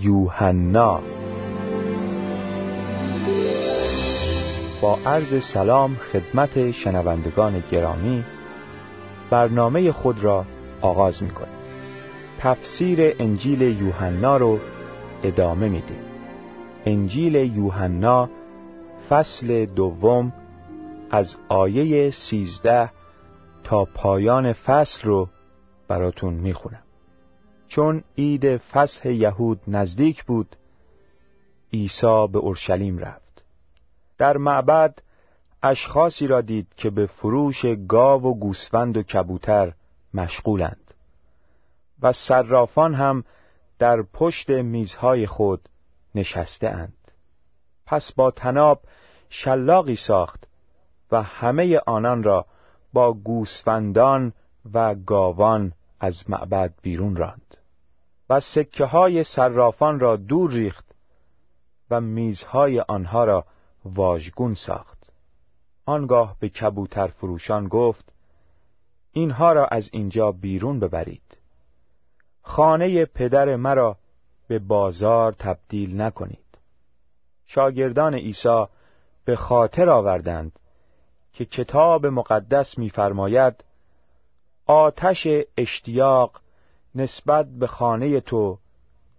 یوحنا. با عرض سلام خدمت شنوندگان گرامی برنامه خود را آغاز می کنیم تفسیر انجیل یوحنا رو ادامه میدیم. انجیل یوحنا فصل دوم از آیه سیزده تا پایان فصل رو براتون می‌خونم. چون عید فصح یهود نزدیک بود عیسی به اورشلیم رفت در معبد اشخاصی را دید که به فروش گاو و گوسفند و کبوتر مشغولند و صرافان هم در پشت میزهای خود نشسته اند. پس با تناب شلاقی ساخت و همه آنان را با گوسفندان و گاوان از معبد بیرون راند و سکه های صرافان را دور ریخت و میزهای آنها را واژگون ساخت. آنگاه به کبوتر فروشان گفت اینها را از اینجا بیرون ببرید. خانه پدر مرا به بازار تبدیل نکنید. شاگردان عیسی به خاطر آوردند که کتاب مقدس می‌فرماید آتش اشتیاق نسبت به خانه تو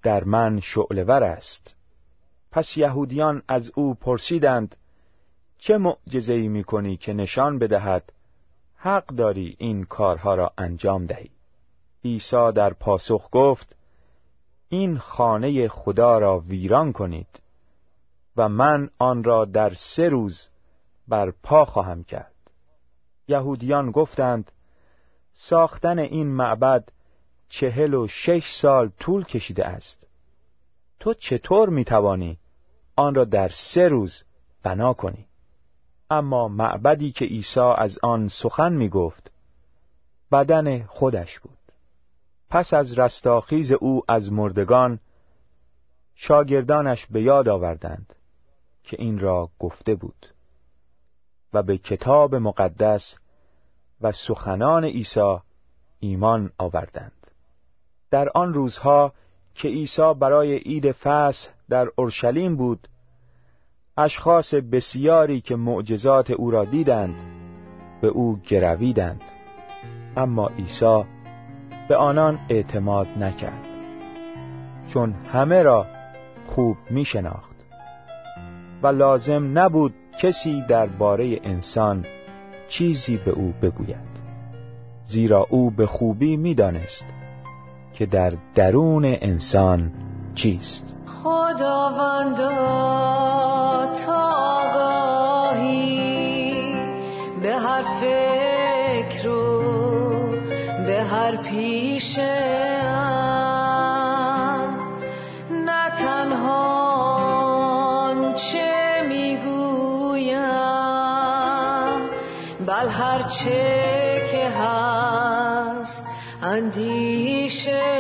در من شعلور است. پس یهودیان از او پرسیدند چه معجزه‌ای می‌کنی که نشان بدهد حق داری این کارها را انجام دهی؟ عیسی در پاسخ گفت این خانه خدا را ویران کنید و من آن را در سه روز بر پا خواهم کرد. یهودیان گفتند ساختن این معبد چهل و شش سال طول کشیده است. تو چطور می توانی آن را در سه روز بنا کنی؟ اما معبدی که عیسی از آن سخن می گفت بدن خودش بود. پس از رستاخیز او از مردگان شاگردانش به یاد آوردند که این را گفته بود و به کتاب مقدس و سخنان عیسی ایمان آوردند. در آن روزها که عیسی برای عید فصح در اورشلیم بود اشخاص بسیاری که معجزات او را دیدند به او گرویدند. اما عیسی به آنان اعتماد نکرد چون همه را خوب می شناخت و لازم نبود کسی درباره انسان چیزی به او بگوید زیرا او به خوبی می‌دانست. که در درون انسان چیست. خداوندا تا به هر فکر و به هر پیش نه تنها چه بل Krishna.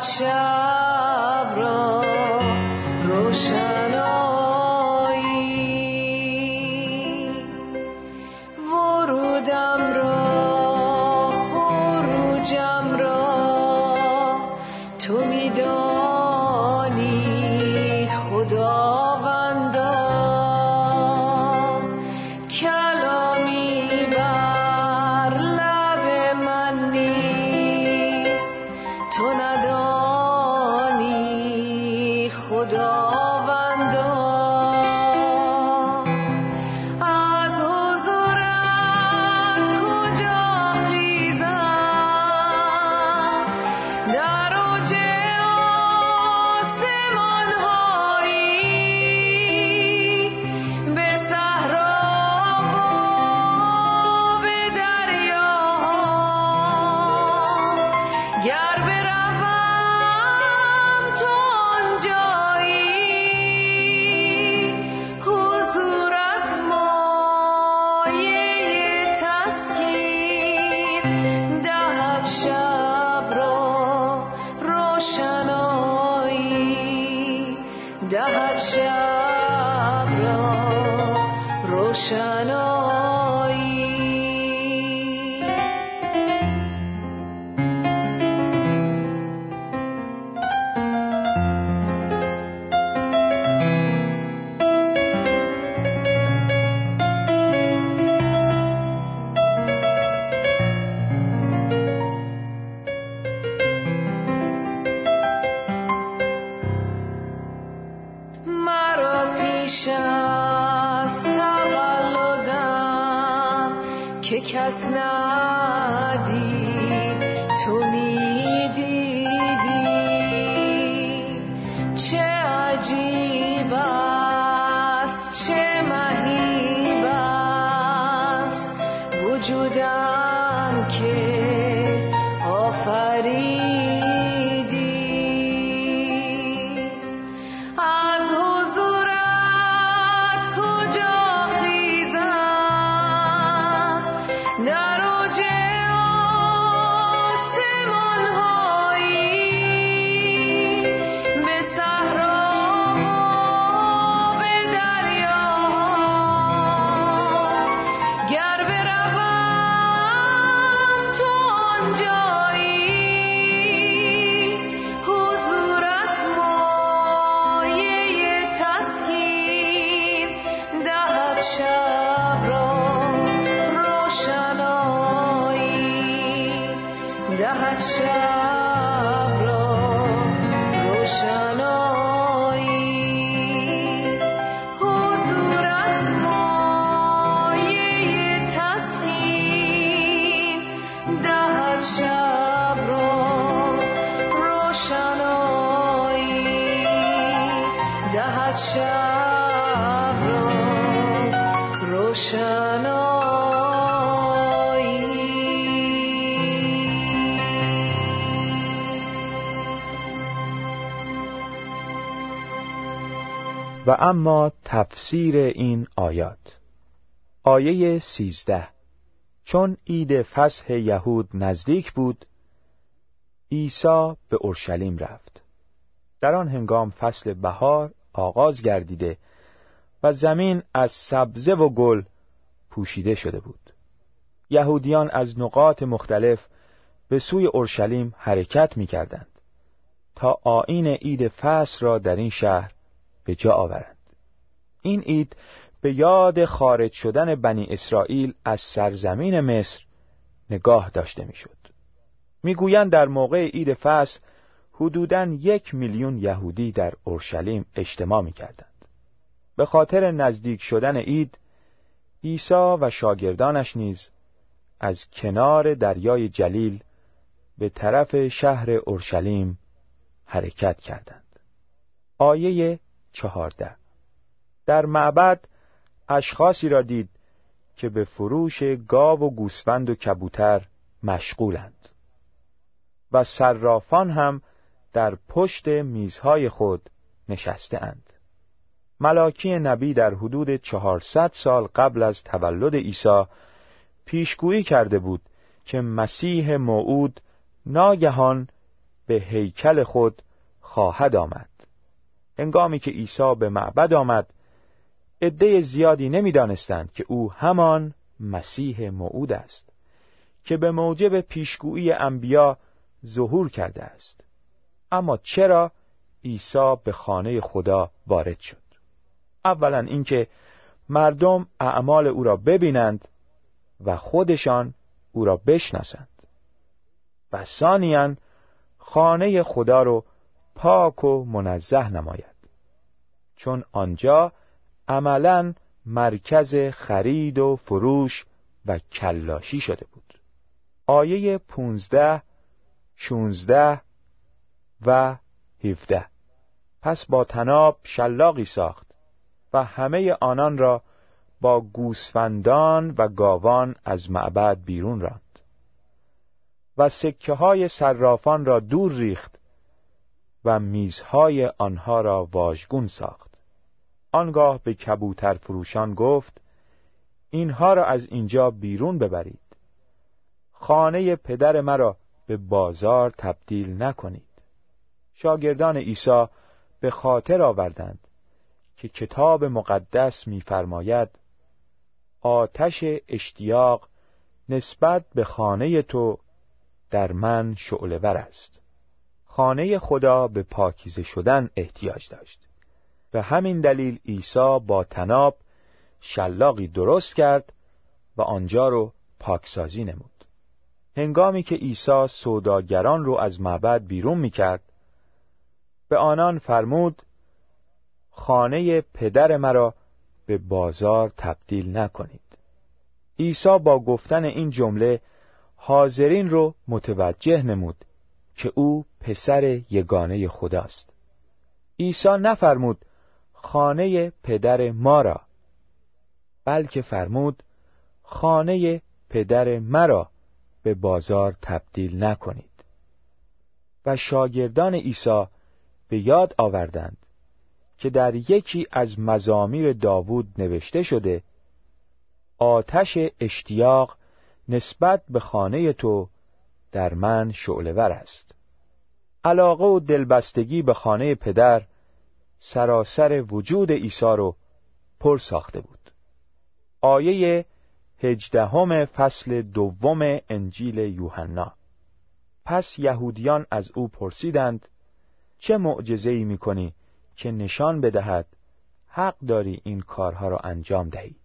تو و اما تفسیر این آیات. آیه سیزده. چون عید فصح یهود نزدیک بود عیسی به اورشلیم رفت. در آن هنگام فصل بهار آغاز گردیده و زمین از سبزه و گل پوشیده شده بود یهودیان از نقاط مختلف به سوی اورشلیم حرکت می کردند تا آین عید فصل را در این شهر به جا آورند این عید به یاد خارج شدن بنی اسرائیل از سرزمین مصر نگاه داشته می‌شد. می‌گویند در موقع عید فصل حدوداً یک میلیون یهودی در اورشلیم اجتماع می‌کردند. به خاطر نزدیک شدن عید عیسی و شاگردانش نیز از کنار دریای جلیل به طرف شهر اورشلیم حرکت کردند. آیه چهارده در معبد اشخاصی را دید که به فروش گاو و گوسفند و کبوتر مشغولند و صرافان هم در پشت میزهای خود نشسته اند. ملاکی نبی در حدود چهارصد سال قبل از تولد عیسی پیشگویی کرده بود که مسیح موعود ناگهان به هیکل خود خواهد آمد. هنگامی که عیسی به معبد آمد عده زیادی نمی‌دانستند که او همان مسیح موعود است که به موجب پیشگویی انبیا ظهور کرده است اما چرا عیسی به خانه خدا وارد شد؟ اولا اینکه مردم اعمال او را ببینند و خودشان او را بشناسند. و ثانیا خانه خدا رو پاک و منزه نماید. چون آنجا عملا مرکز خرید و فروش و کلاشی شده بود. آیه پونزده شونزده و هفده. پس با تناب شلاقی ساخت و همه آنان را با گوسفندان و گاوان از معبد بیرون راند و سکه های صرافان را دور ریخت و میزهای آنها را واژگون ساخت. آنگاه به کبوتر فروشان گفت اینها را از اینجا بیرون ببرید. خانه پدر مرا به بازار تبدیل نکنید. شاگردان عیسی به خاطر آوردند که کتاب مقدس می‌فرماید آتش اشتیاق نسبت به خانه تو در من شعله است. خانه خدا به پاکیزه شدن احتیاج داشت. به همین دلیل عیسی با تناب شلاقی درست کرد و آنجا رو پاکسازی نمود. هنگامی که عیسی سوداگران رو از معبد بیرون می کرد به آنان فرمود خانه پدر مرا به بازار تبدیل نکنید. عیسی با گفتن این جمله حاضرین رو متوجه نمود که او پسر یگانه خداست. عیسی نفرمود خانه پدر ما را. بلکه فرمود خانه پدر مرا به بازار تبدیل نکنید. و شاگردان عیسی به یاد آوردند که در یکی از مزامیر داوود نوشته شده آتش اشتیاق نسبت به خانه تو در من شعلور است. علاقه و دلبستگی به خانه پدر سراسر وجود عیسی رو پر ساخته بود. آیه هجدهم فصل دوم انجیل یوحنا. پس یهودیان از او پرسیدند چه معجزه ای می که نشان بدهد حق داری این کارها را انجام دهی.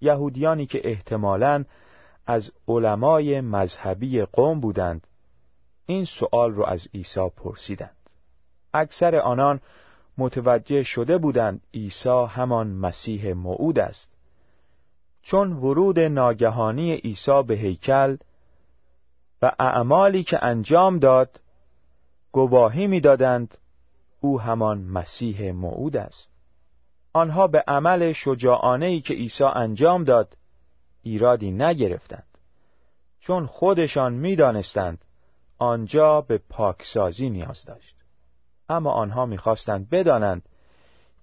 یهودیانی که احتمالاً از علمای مذهبی قوم بودند این سؤال را از عیسی پرسیدند. اکثر آنان متوجه شده بودند عیسی همان مسیح موعود است. چون ورود ناگهانی عیسی به هیکل و اعمالی که انجام داد گواهی می‌دادند او همان مسیح موعود است. آنها به عمل شجاعانه ای که عیسی انجام داد ایرادی نگرفتند. چون خودشان می‌دانستند آنجا به پاکسازی نیاز داشت. اما آنها می‌خواستند بدانند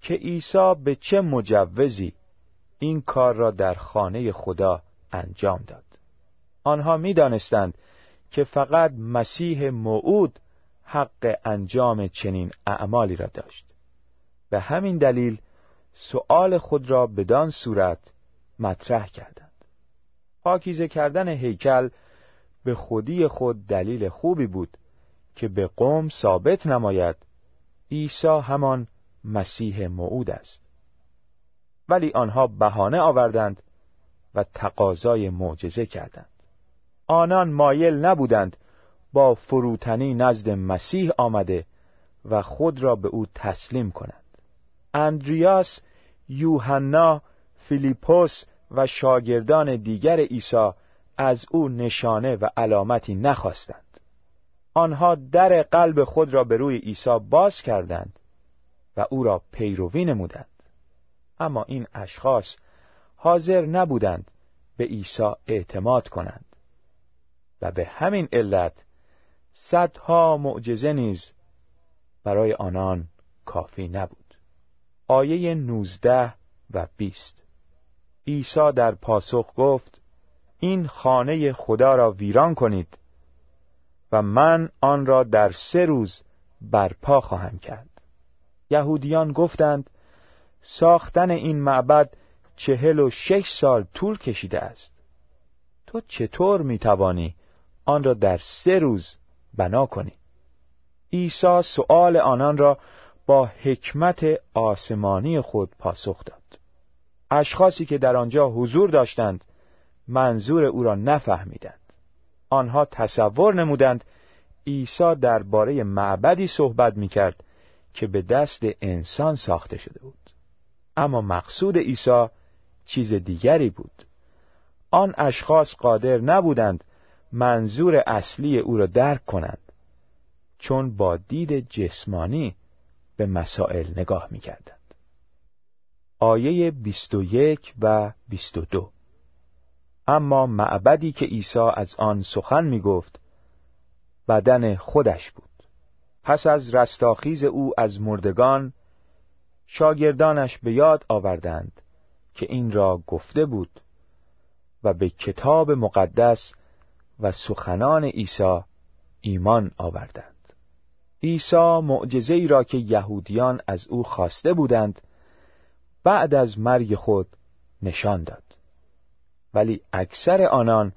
که عیسی به چه مجوزی این کار را در خانه خدا انجام داد. آنها می‌دانستند که فقط مسیح موعود حق انجام چنین اعمالی را داشت. به همین دلیل سؤال خود را بدان صورت مطرح کردند. پاکیزه کردن هیکل به خودی خود دلیل خوبی بود که به قوم ثابت نماید. عیسی همان مسیح موعود است. ولی آنها بهانه آوردند و تقاضای معجزه کردند. آنان مایل نبودند با فروتنی نزد مسیح آمده و خود را به او تسلیم کنند اندریاس یوحنا فیلیپوس و شاگردان دیگر عیسی از او نشانه و علامتی نخواستند. آنها در قلب خود را به روی عیسی باز کردند و او را پیروی نمودند. اما این اشخاص حاضر نبودند به عیسی اعتماد کنند و به همین علت صدها معجزه نیز برای آنان کافی نبود. آیه 19 و 20 عیسی در پاسخ گفت این خانه خدا را ویران کنید و من آن را در سه روز برپا خواهم کرد. یهودیان گفتند ساختن این معبد چهل و شش سال طول کشیده است. تو چطور می‌توانی آن را در سه روز بنا کنی. عیسی سؤال آنان را با حکمت آسمانی خود پاسخ داد. اشخاصی که در آنجا حضور داشتند منظور او را نفهمیدند. آنها تصور نمودند عیسی درباره معبدی صحبت می‌کرد که به دست انسان ساخته شده بود. اما مقصود عیسی چیز دیگری بود. آن اشخاص قادر نبودند منظور اصلی او را درک کنند. چون با دید جسمانی به مسائل نگاه می‌کردند. آیه 21 و 22 اما معبدی که عیسی از آن سخن می گفت بدن خودش بود. پس از رستاخیز او از مردگان شاگردانش به یاد آوردند که این را گفته بود و به کتاب مقدس و سخنان عیسی ایمان آوردند. عیسی معجزه ای را که یهودیان از او خواسته بودند بعد از مرگ خود نشان داد. ولی اکثر آنان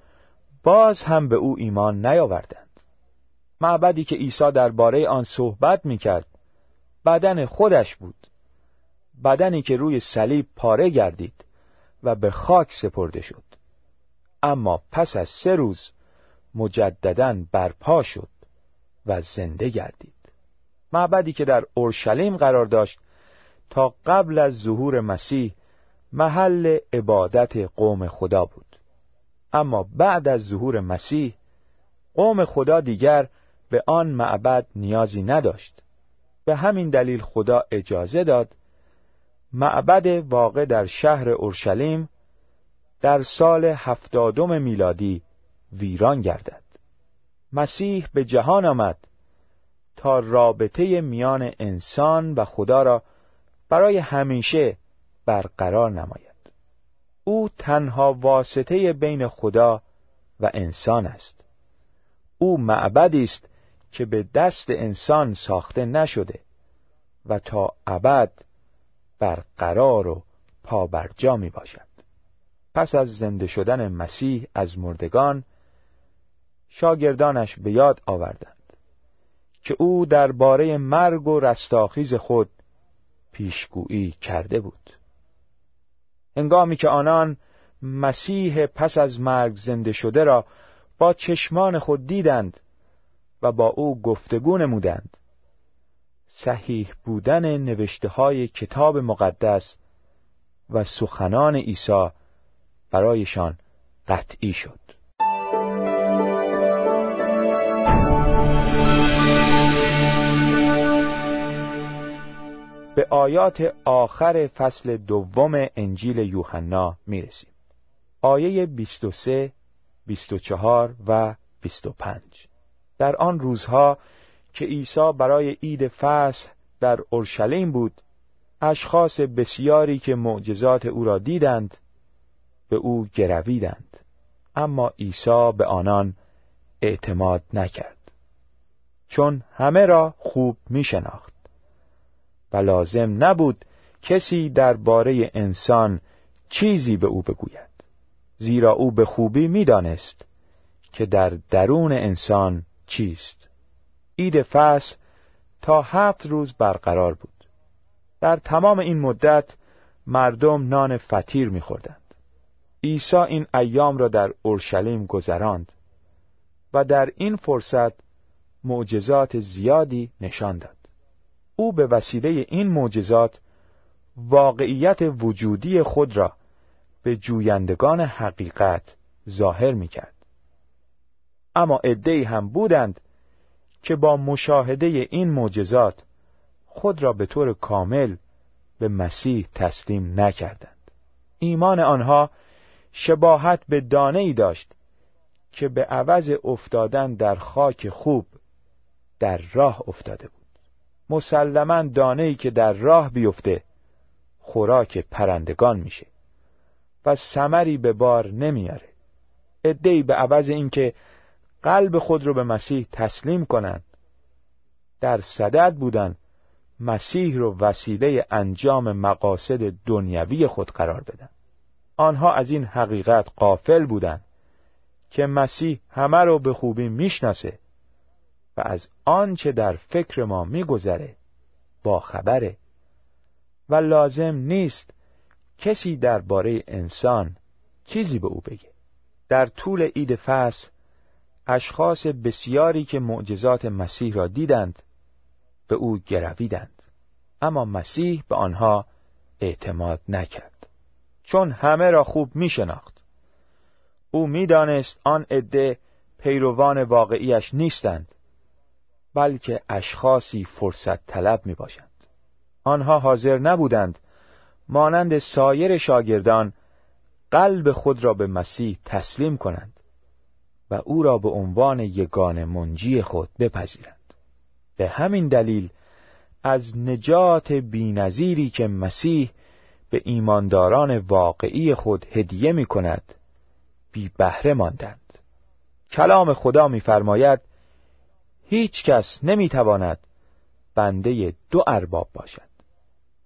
باز هم به او ایمان نیاوردند. معبدی که عیسی درباره آن صحبت می‌کرد بدن خودش بود. بدنی که روی صلیب پاره گردید و به خاک سپرده شد. اما پس از سه روز مجددا برپا شد و زنده گردید. معبدی که در اورشلیم قرار داشت تا قبل از ظهور مسیح محل عبادت قوم خدا بود. اما بعد از ظهور مسیح قوم خدا دیگر به آن معبد نیازی نداشت. به همین دلیل خدا اجازه داد معبد واقع در شهر اورشلیم در سال هفتادم میلادی ویران گردد. مسیح به جهان آمد تا رابطه میان انسان و خدا را برای همیشه برقرار نماید. او تنها واسطه بین خدا و انسان است. او معبدی است که به دست انسان ساخته نشده و تا ابد برقرار و پابرجا می باشد پس از زنده شدن مسیح از مردگان شاگردانش به یاد آوردند که او درباره مرگ و رستاخیز خود پیشگویی کرده بود. هنگامی که آنان مسیح پس از مرگ زنده شده را با چشمان خود دیدند و با او گفتگو نمودند صحیح بودن نوشته های کتاب مقدس و سخنان عیسی برایشان قطعی شد. به آیات آخر فصل دوم انجیل یوحنا می رسیم. آیه 23, 24 و 25 در آن روزها که عیسی برای عید فصح در اورشلیم بود اشخاص بسیاری که معجزات او را دیدند به او گرویدند. اما عیسی به آنان اعتماد نکرد. چون همه را خوب می شناخت و لازم نبود کسی درباره انسان چیزی به او بگوید. زیرا او به خوبی می‌دانست که در درون انسان چیست. عید فصل تا هفت روز برقرار بود. در تمام این مدت مردم نان فطیر میخوردند. عیسی این ایام را در اورشلیم گذراند و در این فرصت معجزات زیادی نشان داد. او به وسیله این معجزات واقعیت وجودی خود را به جویندگان حقیقت ظاهر می کرد. اما عدهای هم بودند که با مشاهده این معجزات خود را به طور کامل به مسیح تسلیم نکردند. ایمان آنها شباهت به دانه ای داشت که به عوض افتادن در خاک خوب در راه افتاده بود. مسلما دانه ای که در راه بیفته خوراک پرندگان میشه و ثمری به بار نمیاره. ادهی به عوض اینکه قلب خود رو به مسیح تسلیم کنند. در صدد بودن مسیح رو وسیله انجام مقاصد دنیوی خود قرار بدن آنها از این حقیقت قافل بودند که مسیح همه رو به خوبی می‌شناسه. و از آنچه در فکر ما میگذره با خبره و لازم نیست کسی درباره انسان چیزی به او بگه. در طول عید فصل اشخاص بسیاری که معجزات مسیح را دیدند به او گرویدند. اما مسیح به آنها اعتماد نکرد چون همه را خوب می شناخت او می‌دانست آن عده پیروان واقعیش نیستند. بلکه اشخاصی فرصت طلب می باشند. آنها حاضر نبودند مانند سایر شاگردان قلب خود را به مسیح تسلیم کنند و او را به عنوان یگان منجی خود بپذیرند. به همین دلیل از نجات بینظیری که مسیح به ایمانداران واقعی خود هدیه می کند بی بهره ماندند. کلام خدا می‌فرماید هیچ کس نمی‌تواند بنده دو ارباب باشد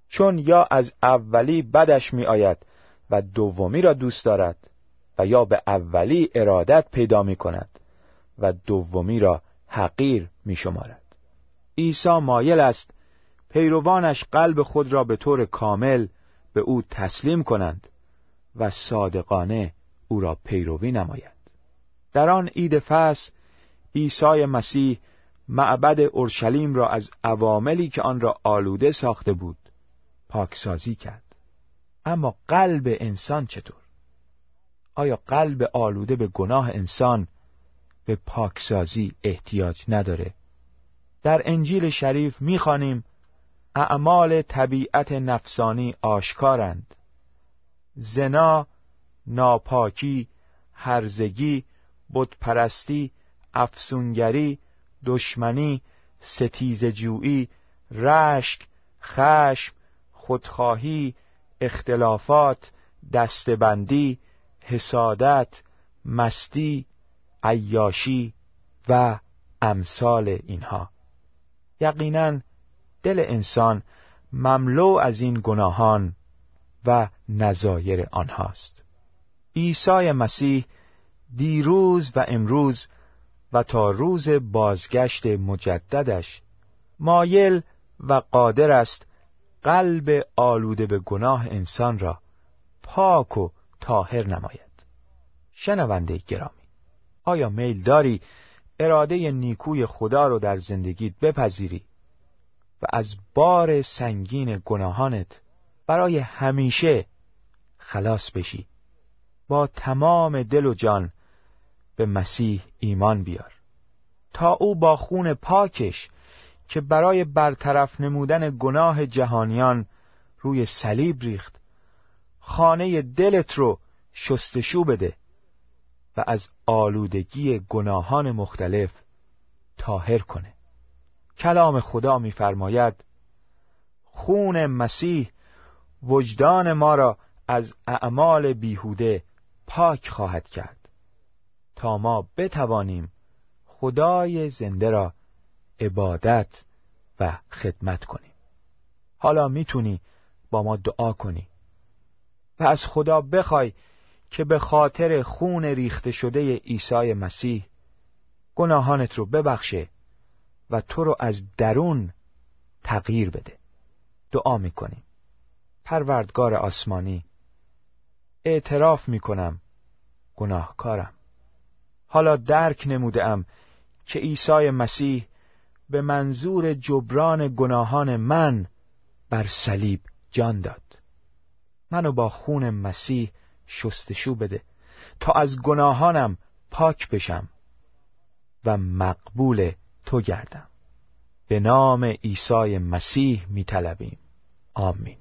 چون یا از اولی بدش می آید و دومی را دوست دارد و یا به اولی ارادت پیدا می کند و دومی را حقیر می شمارد. عیسی مایل است پیروانش قلب خود را به طور کامل به او تسلیم کنند و صادقانه او را پیروی نماید. در آن عید فصل عیسی مسیح معبد اورشلیم را از عواملی که آن را آلوده ساخته بود پاکسازی کرد. اما قلب انسان چطور؟ آیا قلب آلوده به گناه انسان به پاکسازی احتیاج نداره؟ در انجیل شریف می‌خوانیم اعمال طبیعت نفسانی آشکارند. زنا ناپاکی هرزگی بتپرستی افسونگری دشمنی ستیزجویی رشک خشم خودخواهی اختلافات دستبندی حسادت مستی عیاشی و امثال اینها. یقینا دل انسان مملو از این گناهان و نظایر آنهاست. عیسی مسیح دیروز و امروز و تا روز بازگشت مجددش مایل و قادر است قلب آلوده به گناه انسان را پاک و طاهر نماید. شنونده گرامی آیا میل داری اراده نیکوی خدا رو در زندگیت بپذیری و از بار سنگین گناهانت برای همیشه خلاص بشی؟ با تمام دل و جان به مسیح ایمان بیار. تا او با خون پاکش که برای برطرف نمودن گناه جهانیان روی صلیب ریخت خانه دلت رو شستشو بده و از آلودگی گناهان مختلف تاهر کنه. کلام خدا می‌فرماید خون مسیح وجدان ما را از اعمال بیهوده پاک خواهد کرد. تا ما بتوانیم خدای زنده را عبادت و خدمت کنیم. حالا می‌تونی با ما دعا کنی. و از خدا بخوای که به خاطر خون ریخته شده عیسی مسیح گناهانت رو ببخشه و تو رو از درون تغییر بده. دعا می‌کنیم. پروردگار آسمانی اعتراف می‌کنم گناهکارم. حالا درک نمودم که عیسی مسیح به منظور جبران گناهان من بر صلیب جان داد. منو با خون مسیح شستشو بده تا از گناهانم پاک بشم و مقبول تو گردم. به نام عیسی مسیح می طلبیم آمین.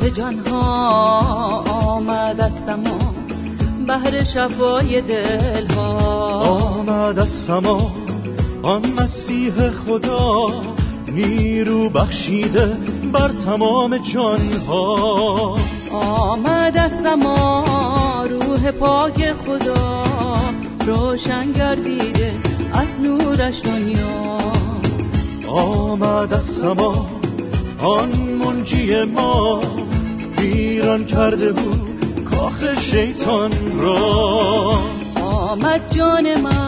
بهر نجات جانها آمد از سما بهر شفای دلها. آمد از سما آن مسیح خدا نیرو بخشیده بر تمام جانها. آمد از سما روح پاک خدا روشن گردیده از نورش دنیا. آمد از سما آن منجی ما ویران کرده بود کاخ شیطان را. آمد جان من.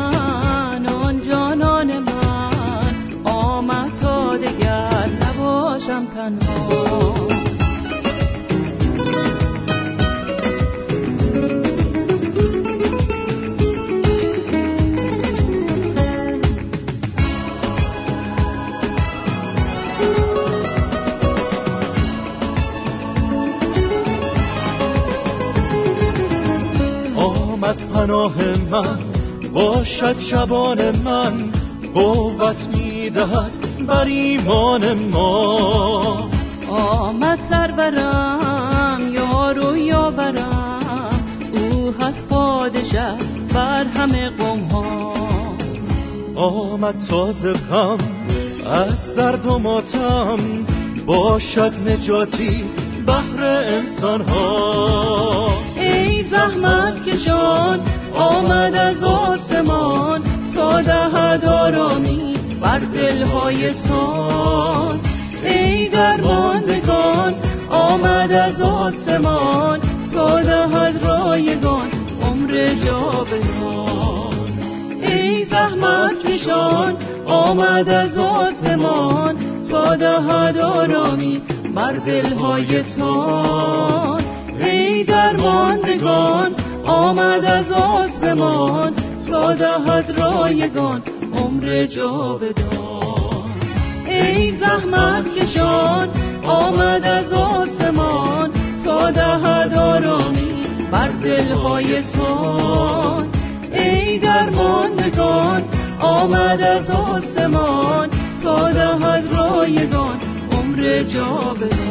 پناه من باشد شبان من قوت می‌دهد بر ایمان ما. آمد سرورم یار و یاورم او هست پادشه بر همه قوم ها آمد تازه غم از درد و ماتم باشد نجاتی بهر انسان ها ای زحمت کشان آمد از آسمان تا دهد آرامی بر دلهای سان. ای درماندگان آمد از آسمان تا دهد رایگان عمر جاودان. ای زحمت کشان آمد از آسمان تا دهد آرامی بر دلهای تان ای درماندگان دهد رایگان عمر جاودان. ای زحمت کشان آمد از آسمان تا دهد آرامی بر دلهای سان. ای درماندگان آمد از آسمان تا دهد رایگان عمر جاودان.